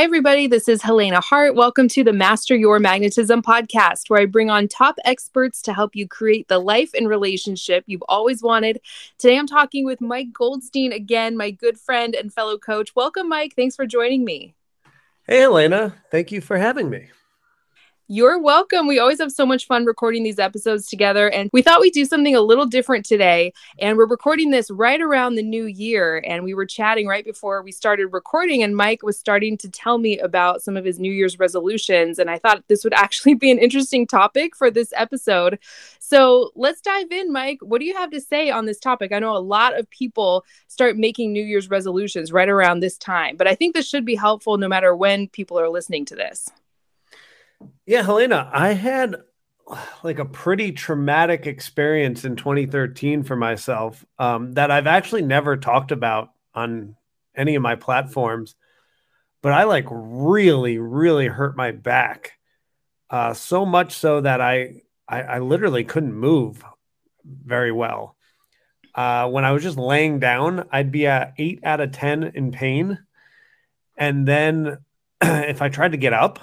Hi, everybody. This is Helena Hart. Welcome to the Master Your Magnetism podcast, where I bring on top experts to help you create the life and relationship you've always wanted. Today, I'm talking with Mike Goldstein again, my good friend and fellow coach. Welcome, Mike. Thanks for joining me. Hey, Helena. Thank you for having me. You're welcome. We always have so much fun recording these episodes together. And we thought we'd do something a little different today. And we're recording this right around the new year. And we were chatting right before we started recording. And Mike was starting to tell me about some of his New Year's resolutions. And I thought this would actually be an interesting topic for this episode. So let's dive in, Mike. What do you have to say on this topic? I know a lot of people start making New Year's resolutions right around this time, but I think this should be helpful no matter when people are listening to this. Yeah, Helena, I had like a pretty traumatic experience in 2013 for myself um, that I've actually never talked about on any of my platforms. But I like really, really hurt my back uh, so much so that I, I, I literally couldn't move very well. Uh, when I was just laying down, I'd be at eight out of ten in pain, and then if I tried to get up,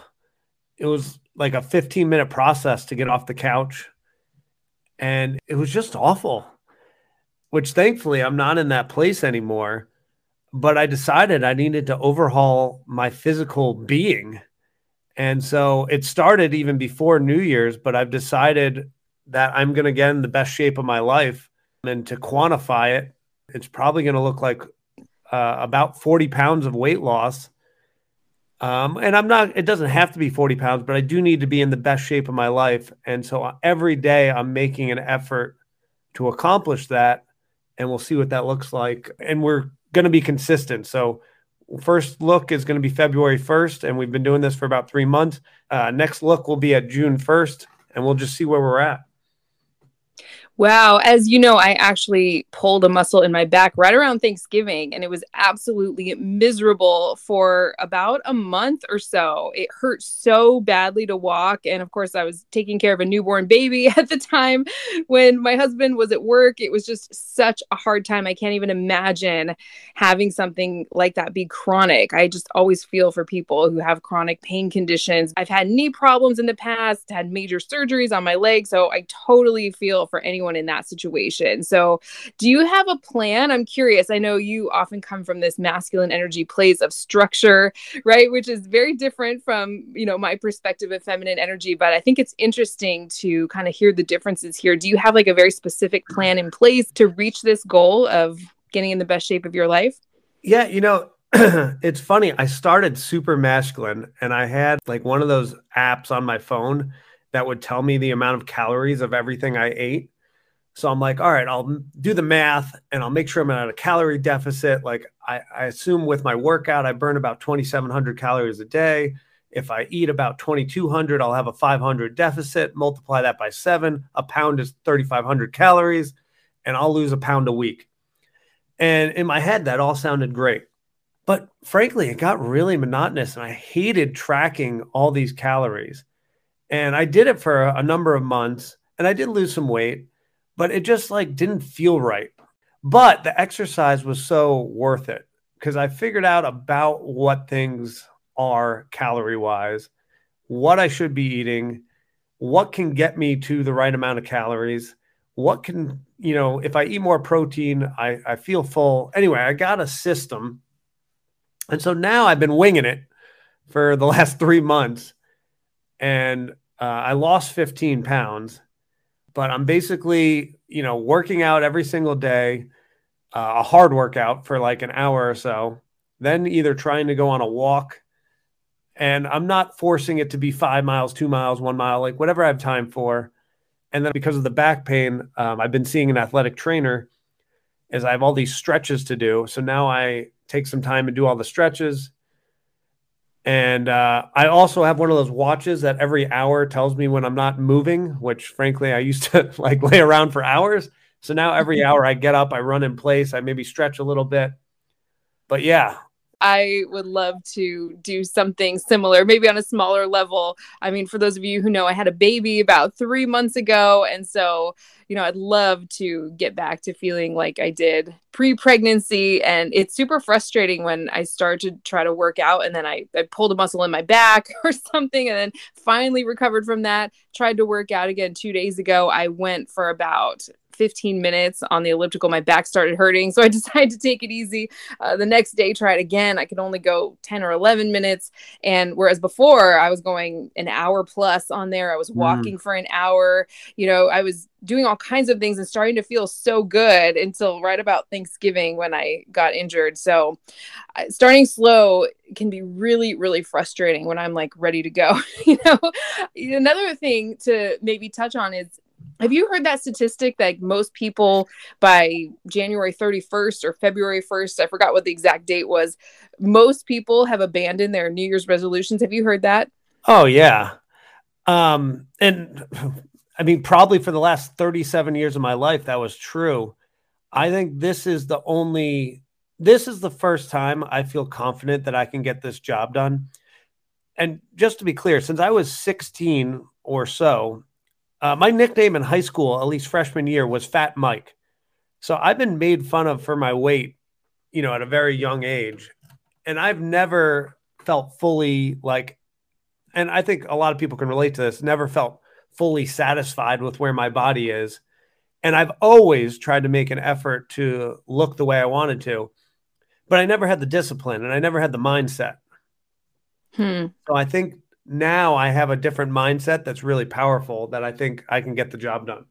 it was like a 15 minute process to get off the couch. And it was just awful, which thankfully I'm not in that place anymore. But I decided I needed to overhaul my physical being. And so it started even before New Year's, but I've decided that I'm going to get in the best shape of my life. And to quantify it, it's probably going to look like uh, about 40 pounds of weight loss um, and I'm not, it doesn't have to be 40 pounds, but I do need to be in the best shape of my life. And so uh, every day I'm making an effort to accomplish that. And we'll see what that looks like. And we're going to be consistent. So, first look is going to be February 1st. And we've been doing this for about three months. Uh, next look will be at June 1st. And we'll just see where we're at. Wow. As you know, I actually pulled a muscle in my back right around Thanksgiving and it was absolutely miserable for about a month or so. It hurt so badly to walk. And of course, I was taking care of a newborn baby at the time when my husband was at work. It was just such a hard time. I can't even imagine having something like that be chronic. I just always feel for people who have chronic pain conditions. I've had knee problems in the past, had major surgeries on my leg. So I totally feel for anyone anyone in that situation. So, do you have a plan? I'm curious. I know you often come from this masculine energy place of structure, right? Which is very different from, you know, my perspective of feminine energy, but I think it's interesting to kind of hear the differences here. Do you have like a very specific plan in place to reach this goal of getting in the best shape of your life? Yeah, you know, it's funny. I started super masculine and I had like one of those apps on my phone that would tell me the amount of calories of everything I ate. So I'm like, all right, I'll do the math and I'll make sure I'm at a calorie deficit. Like I, I assume with my workout, I burn about 2,700 calories a day. If I eat about 2,200, I'll have a 500 deficit. Multiply that by seven. A pound is 3,500 calories, and I'll lose a pound a week. And in my head, that all sounded great. But frankly, it got really monotonous, and I hated tracking all these calories. And I did it for a number of months, and I did lose some weight but it just like didn't feel right. But the exercise was so worth it because I figured out about what things are calorie wise, what I should be eating, what can get me to the right amount of calories? What can, you know, if I eat more protein, I, I feel full. Anyway, I got a system. And so now I've been winging it for the last three months. And uh, I lost 15 pounds, but I'm basically, you know, working out every single day, uh, a hard workout for like an hour or so, then either trying to go on a walk and I'm not forcing it to be five miles, two miles, one mile, like whatever I have time for. And then because of the back pain, um, I've been seeing an athletic trainer as I have all these stretches to do. So now I take some time and do all the stretches. And uh, I also have one of those watches that every hour tells me when I'm not moving, which frankly I used to like lay around for hours. So now every hour I get up, I run in place, I maybe stretch a little bit. But yeah, I would love to do something similar, maybe on a smaller level. I mean, for those of you who know, I had a baby about three months ago. And so, you know, I'd love to get back to feeling like I did pre pregnancy. And it's super frustrating when I start to try to work out and then I, I pulled a muscle in my back or something and then finally recovered from that. Tried to work out again two days ago. I went for about 15 minutes on the elliptical, my back started hurting. So I decided to take it easy. Uh, the next day, try it again. I could only go 10 or 11 minutes. And whereas before I was going an hour plus on there, I was mm. walking mm. for an hour. You know, I was doing all kinds of things and starting to feel so good until right about Thanksgiving when I got injured. So, uh, starting slow can be really, really frustrating when I'm like ready to go. you know, another thing to maybe touch on is have you heard that statistic that most people by January 31st or February 1st, I forgot what the exact date was, most people have abandoned their New Year's resolutions. Have you heard that? Oh, yeah. Um, and I mean, probably for the last 37 years of my life, that was true. I think this is the only, this is the first time I feel confident that I can get this job done. And just to be clear, since I was 16 or so, uh, my nickname in high school, at least freshman year, was Fat Mike. So I've been made fun of for my weight, you know, at a very young age. And I've never felt fully like, and I think a lot of people can relate to this, never felt fully satisfied with where my body is. And I've always tried to make an effort to look the way I wanted to, but I never had the discipline and I never had the mindset. Hmm. So I think now I have a different mindset that's really powerful that I think I can get the job done.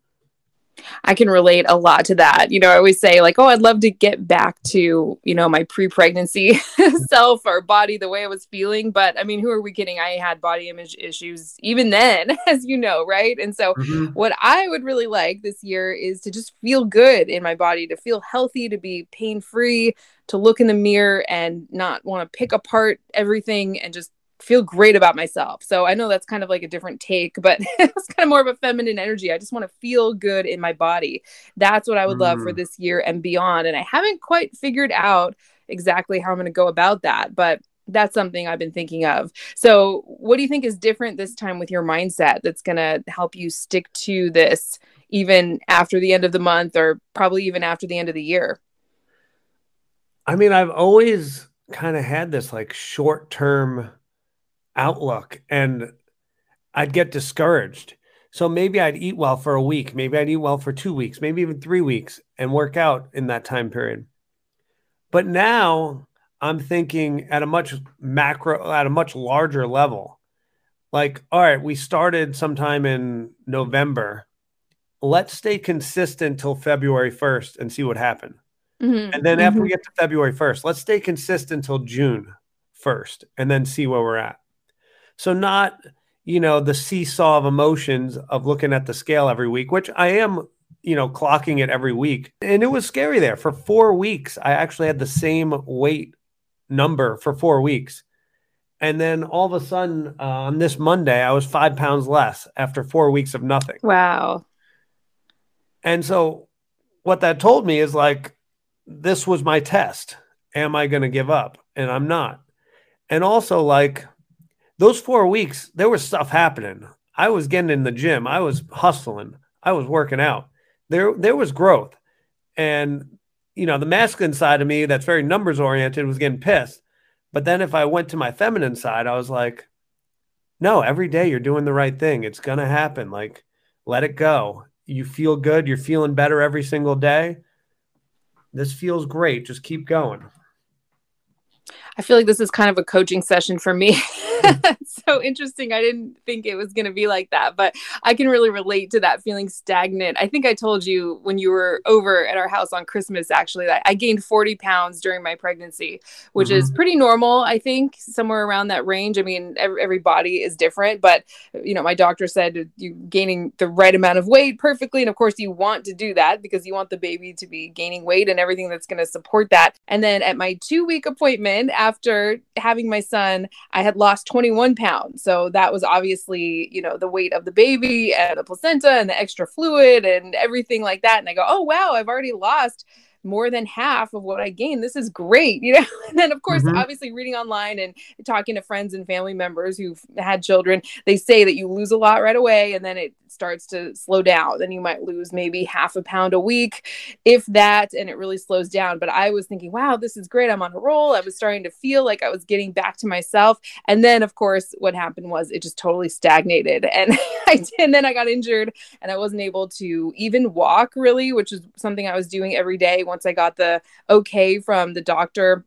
I can relate a lot to that. You know, I always say, like, oh, I'd love to get back to, you know, my pre pregnancy self or body the way I was feeling. But I mean, who are we kidding? I had body image issues even then, as you know, right? And so, mm-hmm. what I would really like this year is to just feel good in my body, to feel healthy, to be pain free, to look in the mirror and not want to pick apart everything and just feel great about myself. So I know that's kind of like a different take, but it's kind of more of a feminine energy. I just want to feel good in my body. That's what I would mm. love for mm. this year and beyond. And I haven't quite figured out exactly how I'm going to go about that, but that's something I've been thinking of. So, what do you think is different this time with your mindset that's going to help you stick to this even after the end of the month or probably even after the end of the year? I mean, I've always kind of had this like short term outlook and I'd get discouraged. So maybe I'd eat well for a week, maybe I'd eat well for two weeks, maybe even three weeks and work out in that time period. But now I'm thinking at a much macro, at a much larger level. Like, all right, we started sometime in November. Let's stay consistent till February 1st and see what happened. Mm-hmm. And then after mm-hmm. we get to February 1st, let's stay consistent till June 1st and then see where we're at. So not, you know, the seesaw of emotions of looking at the scale every week, which I am, you know, clocking it every week. And it was scary there. For 4 weeks, I actually had the same weight number for 4 weeks. And then all of a sudden uh, on this Monday, I was 5 pounds less after 4 weeks of nothing. Wow. And so what that told me is like this was my test. Am I going to give up? And I'm not. And also like those four weeks, there was stuff happening. I was getting in the gym. I was hustling. I was working out. There, there was growth. And, you know, the masculine side of me that's very numbers oriented was getting pissed. But then if I went to my feminine side, I was like, no, every day you're doing the right thing. It's going to happen. Like, let it go. You feel good. You're feeling better every single day. This feels great. Just keep going. I feel like this is kind of a coaching session for me. so interesting. I didn't think it was going to be like that, but I can really relate to that feeling stagnant. I think I told you when you were over at our house on Christmas, actually, that I gained 40 pounds during my pregnancy, which mm-hmm. is pretty normal, I think, somewhere around that range. I mean, every, every body is different, but, you know, my doctor said you're gaining the right amount of weight perfectly. And of course, you want to do that because you want the baby to be gaining weight and everything that's going to support that. And then at my two week appointment, after having my son, I had lost 21 pounds. So that was obviously, you know, the weight of the baby and the placenta and the extra fluid and everything like that. And I go, oh, wow, I've already lost more than half of what I gained. This is great, you know. And then of course, mm-hmm. obviously reading online and talking to friends and family members who've had children, they say that you lose a lot right away and then it starts to slow down. Then you might lose maybe half a pound a week, if that, and it really slows down. But I was thinking, wow, this is great. I'm on a roll. I was starting to feel like I was getting back to myself. And then of course, what happened was it just totally stagnated. And I mm. and then I got injured and I wasn't able to even walk really, which is something I was doing every day once I got the okay from the doctor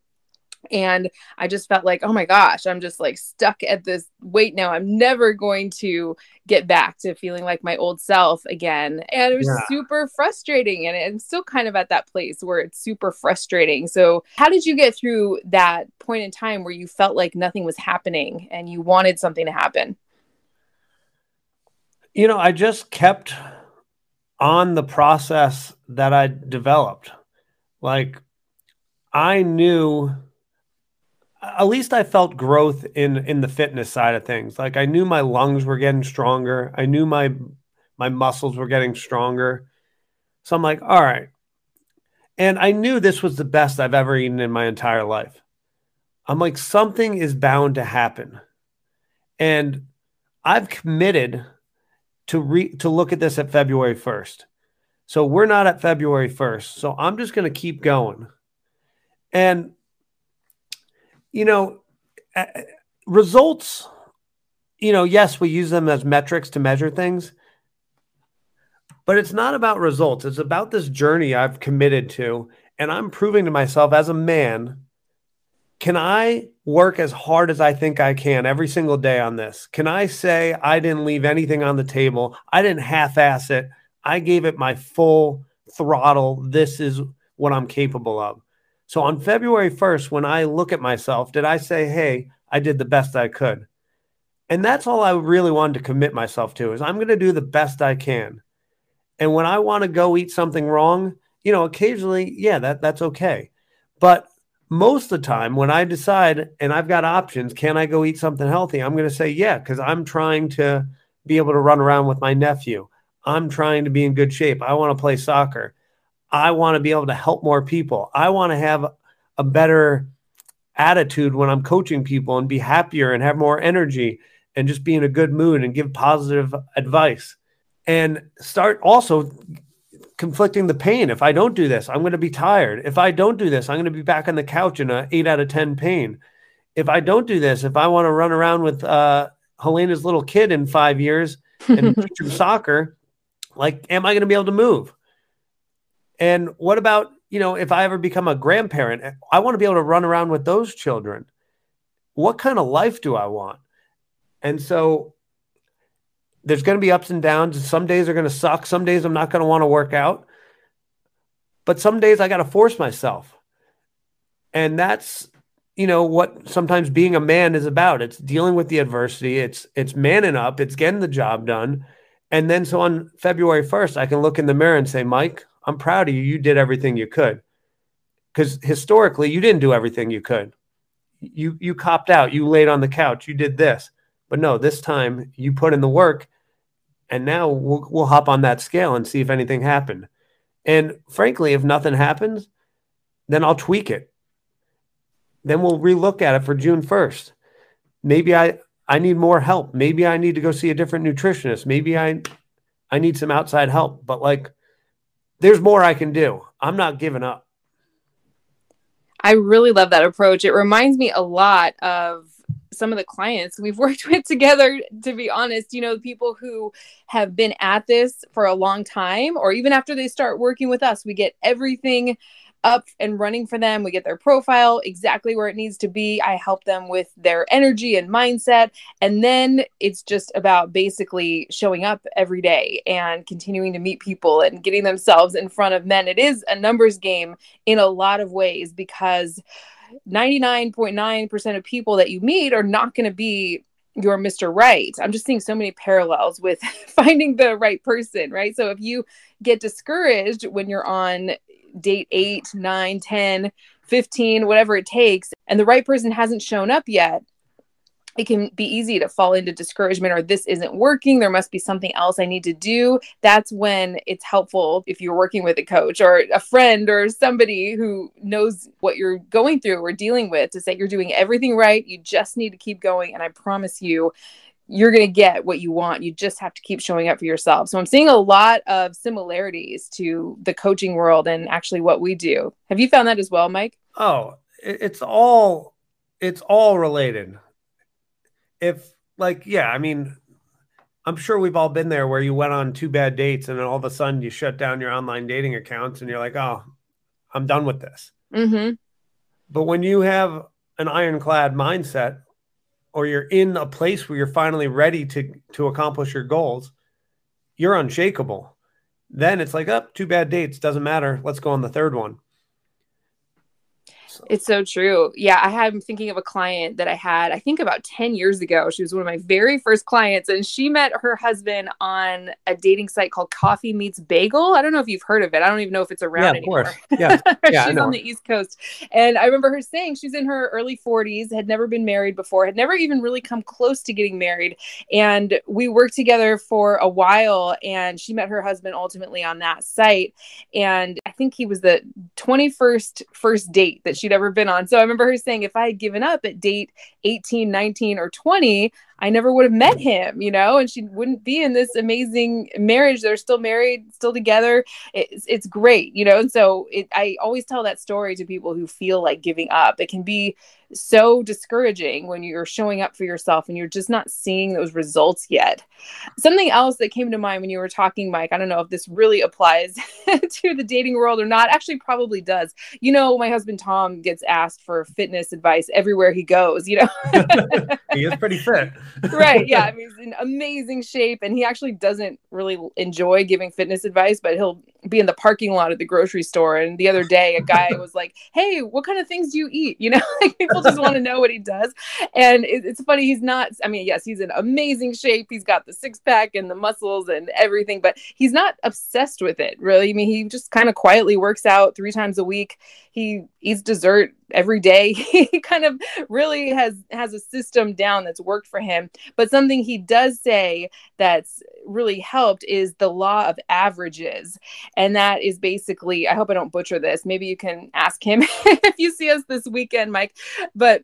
and i just felt like oh my gosh i'm just like stuck at this weight now. I'm never going to get back to feeling like my old self again. And it was yeah. super frustrating. And i'm still kind of at that place where it's super frustrating. So how did you get through that point in time where you felt like nothing was happening and you wanted something to happen? You know i just kept on the process that i developed. Like I knew at least I felt growth in in the fitness side of things. Like I knew my lungs were getting stronger. I knew my my muscles were getting stronger. So I'm like, all right. And I knew this was the best I've ever eaten in my entire life. I'm like, something is bound to happen. And I've committed to re- to look at this at February 1st. So we're not at February 1st. So I'm just going to keep going. And, you know, results, you know, yes, we use them as metrics to measure things, but it's not about results. It's about this journey I've committed to. And I'm proving to myself as a man can I work as hard as I think I can every single day on this? Can I say I didn't leave anything on the table? I didn't half ass it. I gave it my full throttle. This is what I'm capable of. So on February 1st, when I look at myself, did I say, hey, I did the best I could? And that's all I really wanted to commit myself to is I'm going to do the best I can. And when I want to go eat something wrong, you know, occasionally, yeah, that that's okay. But most of the time when I decide and I've got options, can I go eat something healthy? I'm going to say, yeah, because I'm trying to be able to run around with my nephew. I'm trying to be in good shape. I want to play soccer. I want to be able to help more people. I want to have a better attitude when I'm coaching people and be happier and have more energy and just be in a good mood and give positive advice and start also conflicting the pain. If I don't do this, I'm going to be tired. If I don't do this, I'm going to be back on the couch in a eight out of 10 pain. If I don't do this, if I want to run around with uh, Helena's little kid in five years and teach him soccer, like, am I going to be able to move? And what about, you know, if I ever become a grandparent, I want to be able to run around with those children. What kind of life do I want? And so there's going to be ups and downs. Some days are going to suck. Some days I'm not going to want to work out. But some days I got to force myself. And that's, you know, what sometimes being a man is about. It's dealing with the adversity. It's it's manning up. It's getting the job done. And then so on February 1st, I can look in the mirror and say, Mike, I'm proud of you. You did everything you could. Because historically, you didn't do everything you could. You you copped out. You laid on the couch. You did this. But no, this time you put in the work, and now we'll we'll hop on that scale and see if anything happened. And frankly, if nothing happens, then I'll tweak it. Then we'll relook at it for June 1st. Maybe I I need more help. Maybe I need to go see a different nutritionist. Maybe I I need some outside help. But like there's more I can do. I'm not giving up. I really love that approach. It reminds me a lot of some of the clients we've worked with together, to be honest, you know, people who have been at this for a long time, or even after they start working with us, we get everything up and running for them. We get their profile exactly where it needs to be. I help them with their energy and mindset. And then it's just about basically showing up every day and continuing to meet people and getting themselves in front of men. It is a numbers game in a lot of ways because 99.9% of people that you meet are not going to be your Mr. Right. I'm just seeing so many parallels with finding the right person, right? So if you get discouraged when you're on date 8, 9, 10, 15, whatever it takes, and the right person hasn't shown up yet, it can be easy to fall into discouragement or this isn't working. There must be something else I need to do. That's when it's helpful if you're working with a coach or a friend or somebody who knows what you're going through or dealing with to say you're doing everything right. You just need to keep going. And I promise you, you're going to get what you want. You just have to keep showing up for yourself. So I'm seeing a lot of similarities to the coaching world and actually what we do. Have you found that as well, Mike? Oh, it's all it's all related. If like yeah, I mean I'm sure we've all been there where you went on two bad dates and then all of a sudden you shut down your online dating accounts and you're like, "Oh, I'm done with this." hmm But when you have an ironclad mindset or you're in a place where you're finally ready to to accomplish your goals, you're unshakable. Then it's like, up oh, two bad dates, doesn't matter. Let's go on the third one. So. It's so true. Yeah, I had I'm thinking of a client that I had I think about 10 years ago. She was one of my very first clients and she met her husband on a dating site called Coffee Meets Bagel. I don't know if you've heard of it. I don't even know if it's around yeah, of anymore. Course. Yeah. yeah she's on the East Coast. And I remember her saying she's in her early 40s, had never been married before, had never even really come close to getting married. And we worked together for a while and she met her husband ultimately on that site. And I think he was the 21st first date that she'd ever been on. So I remember her saying, if I had given up at date 18, 19, or 20, I never would have met him, you know, and she wouldn't be in this amazing marriage. They're still married, still together. It's, it's great, you know. And so it, I always tell that story to people who feel like giving up. It can be so discouraging when you're showing up for yourself and you're just not seeing those results yet. Something else that came to mind when you were talking, Mike, I don't know if this really applies to the dating world or not. Actually, probably does. You know, my husband Tom gets asked for fitness advice everywhere he goes, you know. he is pretty fit. Right. Yeah. I mean, he's in amazing shape and he actually doesn't really enjoy giving fitness advice, but he'll be in the parking lot at the grocery store. And the other day, a guy was like, Hey, what kind of things do you eat? You know, like people just want to know what he does. And it, it's funny. He's not, I mean, yes, he's in amazing shape. He's got the six pack and the muscles and everything, but he's not obsessed with it, really. I mean, he just kind of quietly works out three times a week. He eats dessert every day he kind of really has has a system down that's worked for him but something he does say that's really helped is the law of averages and that is basically i hope i don't butcher this maybe you can ask him if you see us this weekend mike but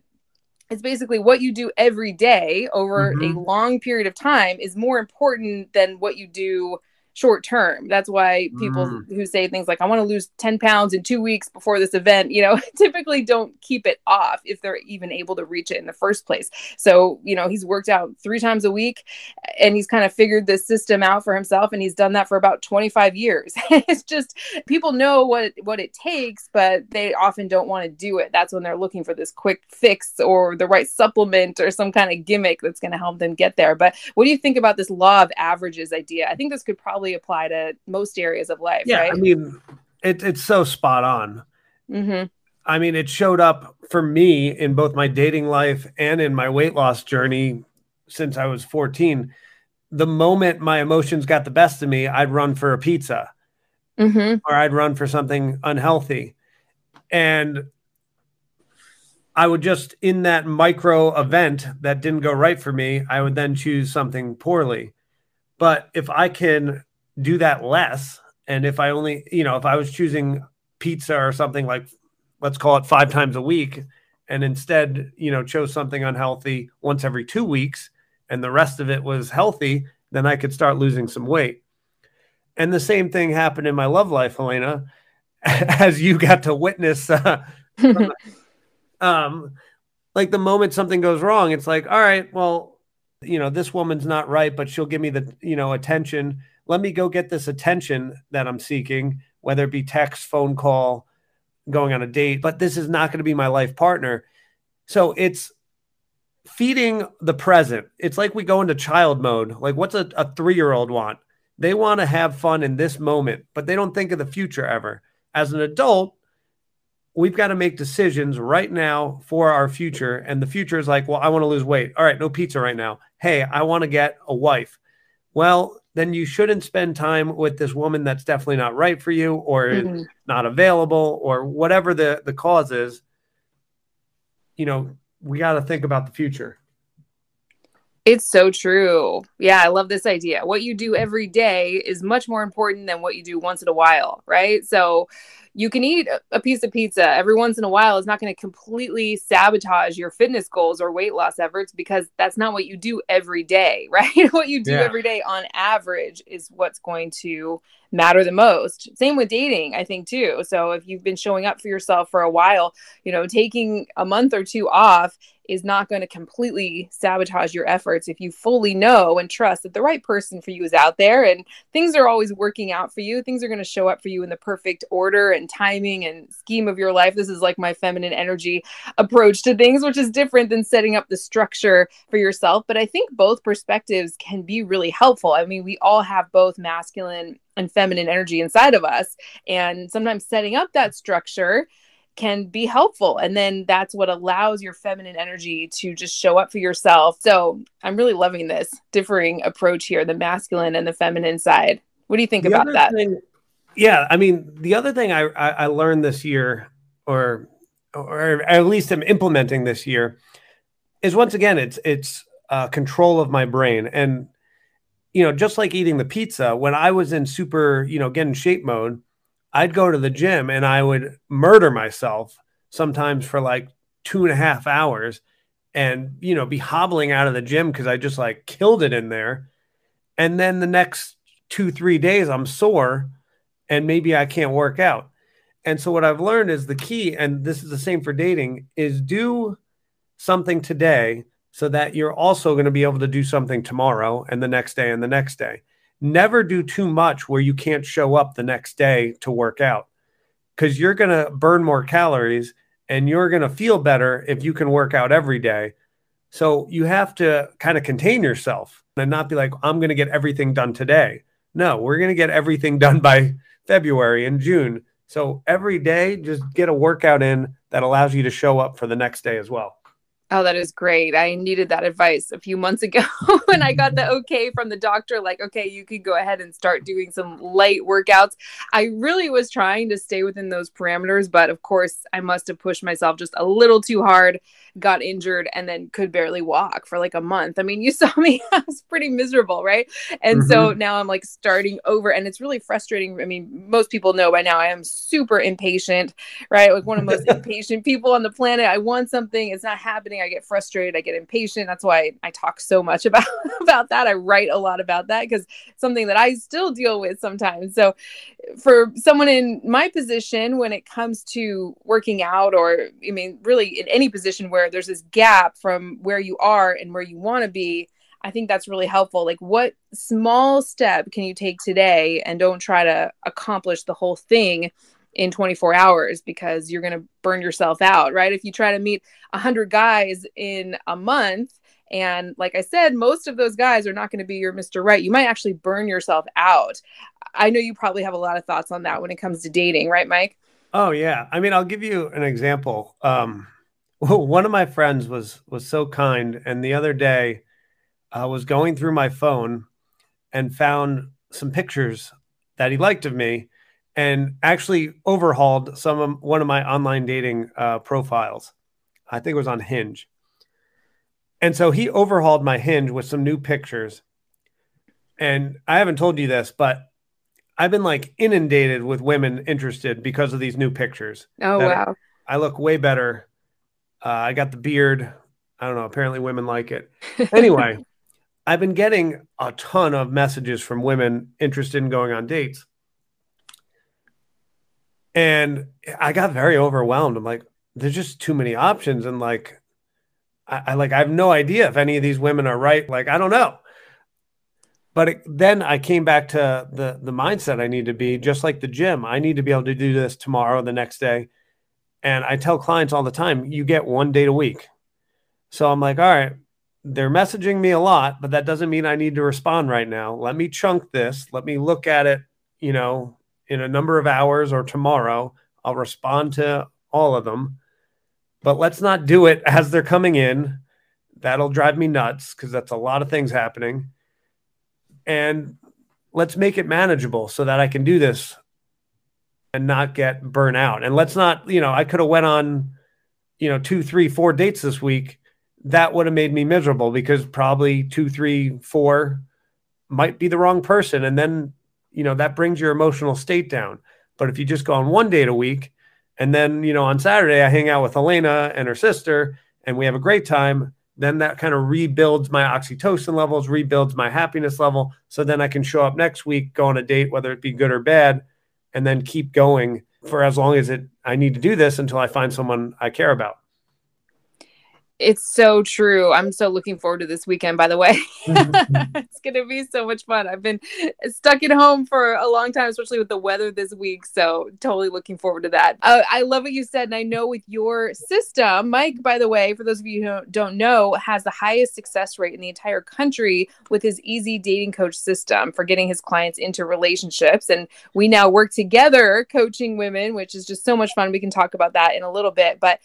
it's basically what you do every day over mm-hmm. a long period of time is more important than what you do short term. That's why people mm. who say things like, I want to lose 10 pounds in two weeks before this event, you know, typically don't keep it off if they're even able to reach it in the first place. So, you know, he's worked out three times a week and he's kind of figured this system out for himself and he's done that for about 25 years. it's just people know what what it takes, but they often don't want to do it. That's when they're looking for this quick fix or the right supplement or some kind of gimmick that's going to help them get there. But what do you think about this law of averages idea? I think this could probably apply to most areas of life. Yeah, right? I mean, it, it's so spot on. Mm-hmm. I mean, it showed up for me in both my dating life and in my weight loss journey since I was 14. The moment my emotions got the best of me, I'd run for a pizza mm-hmm. or I'd run for something unhealthy. And I would just, in that micro event that didn't go right for me, I would then choose something poorly. But if I can do that less. And if I only, you know, if I was choosing pizza or something like, let's call it five times a week, and instead, you know, chose something unhealthy once every two weeks, and the rest of it was healthy, then I could start losing some weight. And the same thing happened in my love life, Helena, as you got to witness. Uh, um, like the moment something goes wrong, it's like, all right, well, you know, this woman's not right, but she'll give me the, you know, attention. Let me go get this attention that I'm seeking, whether it be text, phone call, going on a date, but this is not going to be my life partner. So it's feeding the present. It's like we go into child mode. Like, what's a, a three year old want? They want to have fun in this moment, but they don't think of the future ever. As an adult, we've got to make decisions right now for our future. And the future is like, well, I want to lose weight. All right, no pizza right now. Hey, I want to get a wife. Well, then you shouldn't spend time with this woman that's definitely not right for you or mm-hmm. not available or whatever the, the cause is. You know, we got to think about the future. It's so true. Yeah, I love this idea. What you do every day is much more important than what you do once in a while, right? So you can eat a piece of pizza every once in a while is not going to completely sabotage your fitness goals or weight loss efforts because that's not what you do every day, right? what you do yeah. every day on average is what's going to matter the most. Same with dating, I think too. So if you've been showing up for yourself for a while, you know, taking a month or two off is not going to completely sabotage your efforts if you fully know and trust that the right person for you is out there and things are always working out for you. Things are going to show up for you in the perfect order and timing and scheme of your life. This is like my feminine energy approach to things, which is different than setting up the structure for yourself. But I think both perspectives can be really helpful. I mean, we all have both masculine and feminine energy inside of us. And sometimes setting up that structure can be helpful. And then that's what allows your feminine energy to just show up for yourself. So I'm really loving this differing approach here the masculine and the feminine side. What do you think the about that? Thing, yeah. I mean, the other thing I, I, I learned this year, or, or at least I'm implementing this year, is once again, it's, it's, uh, control of my brain. And, you know, just like eating the pizza, when I was in super, you know, get in shape mode, I'd go to the gym and I would murder myself sometimes for like two and a half hours and, you know, be hobbling out of the gym because I just like killed it in there. And then the next two, three days, I'm sore and maybe I can't work out. And so what I've learned is the key, and this is the same for dating, is do something today so that you're also going to be able to do something tomorrow and the next day and the next day never do too much where you can't show up the next day to work out because you're going to burn more calories and you're going to feel better if you can work out every day. So you have to kind of contain yourself and not be like, I'm going to get everything done today. No, we're going to get everything done by February and June. So every day, just get a workout in that allows you to show up for the next day as well. Oh, that is great. I needed that advice a few months ago when I got the okay from the doctor, like, okay, you could go ahead and start doing some light workouts. I really was trying to stay within those parameters, but of course, I must have pushed myself just a little too hard, got injured, and then could barely walk for like a month. I mean, you saw me, I was pretty miserable, right? And mm-hmm. so now I'm like starting over, and it's really frustrating. I mean, most people know by now I am super impatient, right? Like one of the most impatient people on the planet. I want something, it's not happening I get frustrated, I get impatient. That's why I talk so much about about that. I write a lot about that because something that I still deal with sometimes. So for someone in my position when it comes to working out or I mean really in any position where there's this gap from where you are and where you want to be, I think that's really helpful. Like, what small step can you take today and don't try to accomplish the whole thing in 24 hours because you're going to burn yourself out, right? If you try to meet 100 guys in a month, and like I said, most of those guys are not going to be your Mr. Right. You might actually burn yourself out. I know you probably have a lot of thoughts on that when it comes to dating, right, Mike? Oh yeah. I mean, I'll give you an example. Um, one of my friends was was so kind, and the other day I was going through my phone and found some pictures that he liked of me, and actually overhauled some of one of my online dating uh, profiles. I think it was on Hinge. And so he overhauled my Hinge with some new pictures. And I haven't told you this, but I've been like inundated with women interested because of these new pictures. Oh, wow. I look way better. Uh, I got the beard. I don't know. Apparently, women like it. Anyway, I've been getting a ton of messages from women interested in going on dates. And I got very overwhelmed. I'm like, there's just too many options. And like, I, I like I have no idea if any of these women are right. Like I don't know. But it, then I came back to the the mindset I need to be just like the gym. I need to be able to do this tomorrow, the next day. And I tell clients all the time, you get one date a week. So I'm like, all right, they're messaging me a lot, but that doesn't mean I need to respond right now. Let me chunk this. Let me look at it, you know, in a number of hours or tomorrow. I'll respond to all of them but let's not do it as they're coming in. That'll drive me nuts because that's a lot of things happening. And let's make it manageable so that I can do this and not get burnt out. And let's not, you know, I could have went on, you know, two, three, four dates this week. That would have made me miserable because probably two, three, four might be the wrong person. And then, you know, that brings your emotional state down. But if you just go on one date a week, and then, you know, on Saturday, I hang out with Helena and her sister, and we have a great time. Then that kind of rebuilds my oxytocin levels, rebuilds my happiness level. So then I can show up next week, go on a date, whether it be good or bad, and then keep going for as long as it I need to do this until I find someone I care about. It's so true. I'm so looking forward to this weekend, by the way. it's going to be so much fun. I've been stuck at home for a long time, especially with the weather this week. So, totally looking forward to that. Uh, I love what you said. And I know with your system, Mike, by the way, for those of you who don't know, has the highest success rate in the entire country with his EZ Dating Coach system for getting his clients into relationships. And we now work together coaching women, which is just so much fun. We can talk about that in a little bit. But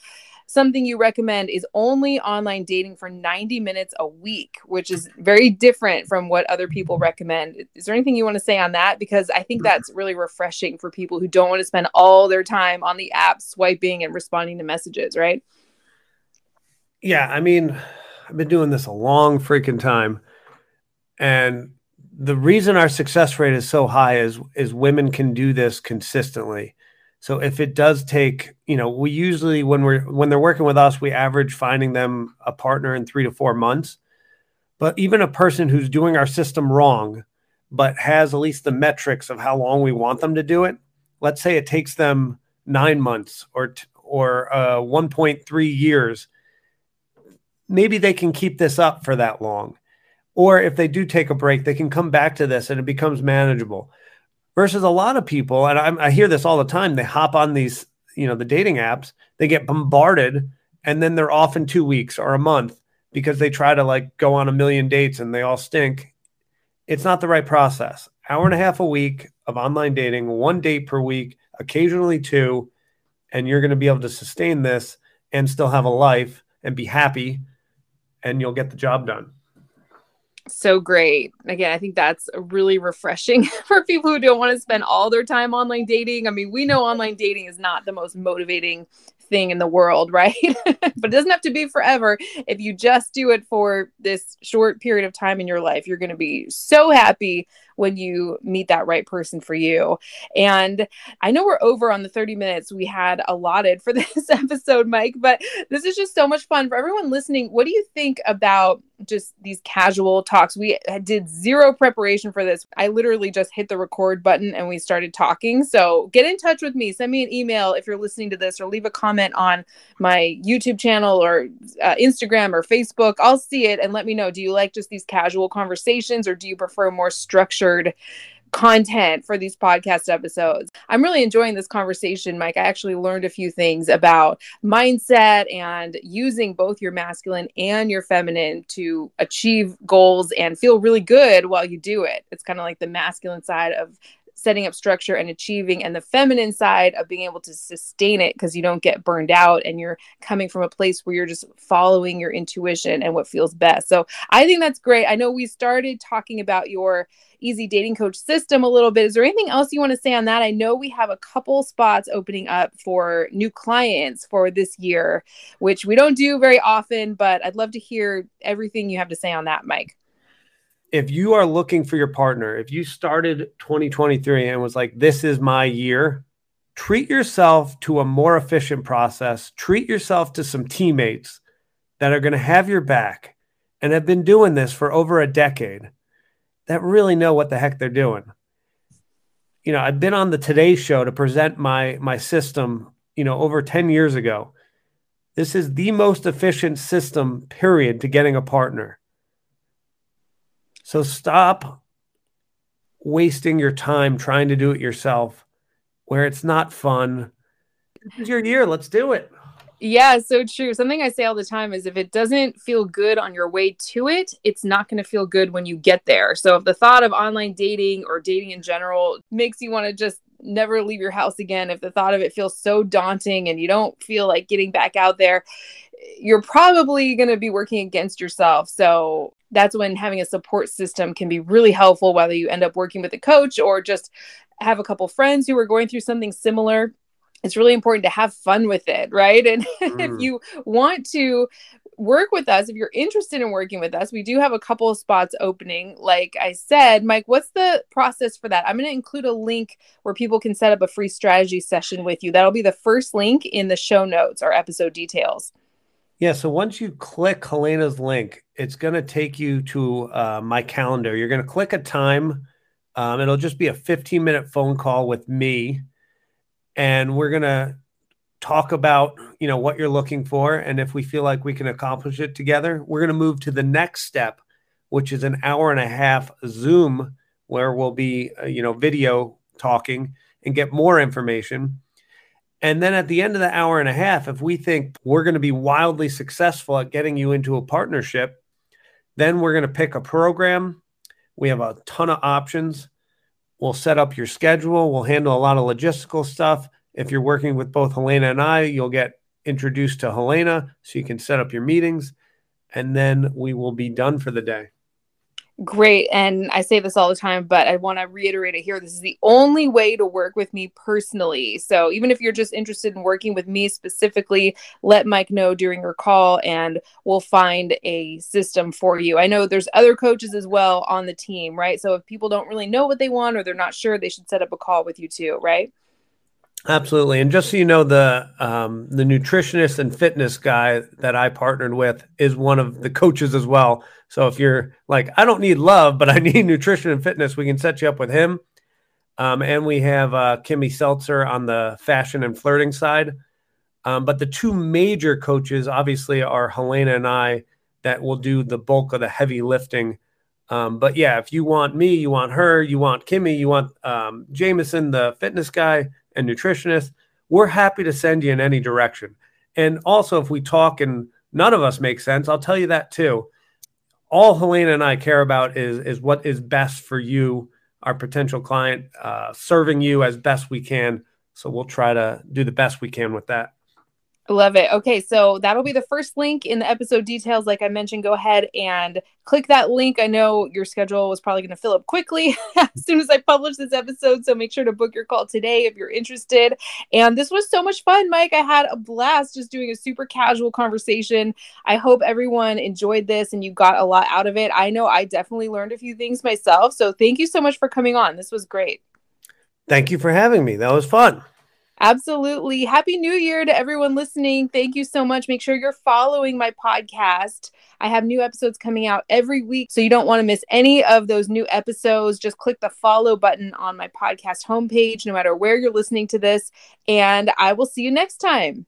something you recommend is only online dating for 90 minutes a week, which is very different from what other people recommend. Is there anything you want to say on that? Because I think mm-hmm. that's really refreshing for people who don't want to spend all their time on the app swiping and responding to messages, right? Yeah. I mean, I've been doing this a long freaking time. And the reason our success rate is so high is is women can do this consistently. So if it does take, you know, we usually when we're when they're working with us, we average finding them a partner in 3 to 4 months. But even a person who's doing our system wrong but has at least the metrics of how long we want them to do it, let's say it takes them 9 months or or uh, 1.3 years, maybe they can keep this up for that long. Or if they do take a break, they can come back to this and it becomes manageable versus a lot of people and I, I, hear this all the time they hop on these you know the dating apps they get bombarded and then they're off in two weeks or a month because they try to like go on a million dates and they all stink. It's not the right process. Hour and a half a week of online dating one date per week occasionally two and you're going to be able to sustain this and still have a life and be happy and you'll get the job done so great. Again, I think that's really refreshing for people who don't want to spend all their time online dating. I mean, we know online dating is not the most motivating thing in the world, right? but it doesn't have to be forever. If you just do it for this short period of time in your life, you're going to be so happy when you meet that right person for you. And I know we're over on the 30 minutes we had allotted for this episode, Mike, but this is just so much fun for everyone listening. What do you think about just these casual talks? We did zero preparation for this. I literally just hit the record button and we started talking. So get in touch with me. Send me an email if you're listening to this or leave a comment on my YouTube channel or uh, Instagram or Facebook. I'll see it and let me know. Do you like just these casual conversations or do you prefer more structured? Content for these podcast episodes. I'm really enjoying this conversation, Mike. I actually learned a few things about mindset and using both your masculine and your feminine to achieve goals and feel really good while you do it. It's kind of like the masculine side of setting up structure and achieving and the feminine side of being able to sustain it because you don't get burned out and you're coming from a place where you're just following your intuition and what feels best. So I think that's great. I know we started talking about your EZ Dating Coach system a little bit. Is there anything else you want to say on that? I know we have a couple spots opening up for new clients for this year, which we don't do very often, but I'd love to hear everything you have to say on that, Mike if you are looking for your partner, if you started 2023 and was like, this is my year, treat yourself to a more efficient process. Treat yourself to some teammates that are going to have your back and have been doing this for over a decade that really know what the heck they're doing. You know, I've been on the Today Show to present my my system, you know, over 10 years ago. This is the most efficient system, period, to getting a partner. So stop wasting your time trying to do it yourself where it's not fun. This is your year. Let's do it. Yeah, so true. Something I say all the time is if it doesn't feel good on your way to it, it's not going to feel good when you get there. So if the thought of online dating or dating in general makes you want to just never leave your house again, if the thought of it feels so daunting and you don't feel like getting back out there, you're probably going to be working against yourself. So that's when having a support system can be really helpful, whether you end up working with a coach or just have a couple friends who are going through something similar it's really important to have fun with it, right? And mm. if you want to work with us, if you're interested in working with us, we do have a couple of spots opening. Like I said, Mike, what's the process for that? I'm going to include a link where people can set up a free strategy session with you. That'll be the first link in the show notes or episode details. Yeah. So once you click Helena's link, it's going to take you to uh, my calendar. You're going to click a time. Um, it'll just be a 15 minute phone call with me and we're going to talk about you know what you're looking for and if we feel like we can accomplish it together we're going to move to the next step which is an hour and a half zoom where we'll be uh, you know video talking and get more information and then at the end of the hour and a half if we think we're going to be wildly successful at getting you into a partnership then we're going to pick a program we have a ton of options We'll set up your schedule. We'll handle a lot of logistical stuff. If you're working with both Helena and I, you'll get introduced to Helena so you can set up your meetings. And then we will be done for the day great. And I say this all the time, but I want to reiterate it here. This is the only way to work with me personally. So even if you're just interested in working with me specifically, let Mike know during your call and we'll find a system for you. I know there's other coaches as well on the team, right? So if people don't really know what they want or they're not sure, they should set up a call with you too, right? Absolutely, and just so you know, the um, the nutritionist and fitness guy that I partnered with is one of the coaches as well. So if you're like, I don't need love, but I need nutrition and fitness, we can set you up with him. Um, and we have uh, Kimmy Seltzer on the fashion and flirting side. Um, but the two major coaches, obviously, are Helena and I that will do the bulk of the heavy lifting. Um, but yeah, if you want me, you want her, you want Kimmy, you want um, Jameson, the fitness guy and nutritionist, we're happy to send you in any direction. And also, if we talk and none of us make sense, I'll tell you that too. All Helena and I care about is is what is best for you, our potential client, uh, serving you as best we can. So we'll try to do the best we can with that. Love it. Okay, so that'll be the first link in the episode details. Like I mentioned, go ahead and click that link. I know your schedule was probably going to fill up quickly as soon as I publish this episode. So make sure to book your call today if you're interested. And this was so much fun, Mike. I had a blast just doing a super casual conversation. I hope everyone enjoyed this and you got a lot out of it. I know I definitely learned a few things myself. So thank you so much for coming on. This was great. Thank you for having me. That was fun. Absolutely. Happy New Year to everyone listening. Thank you so much. Make sure you're following my podcast. I have new episodes coming out every week, so you don't want to miss any of those new episodes. Just click the follow button on my podcast homepage, no matter where you're listening to this. And I will see you next time.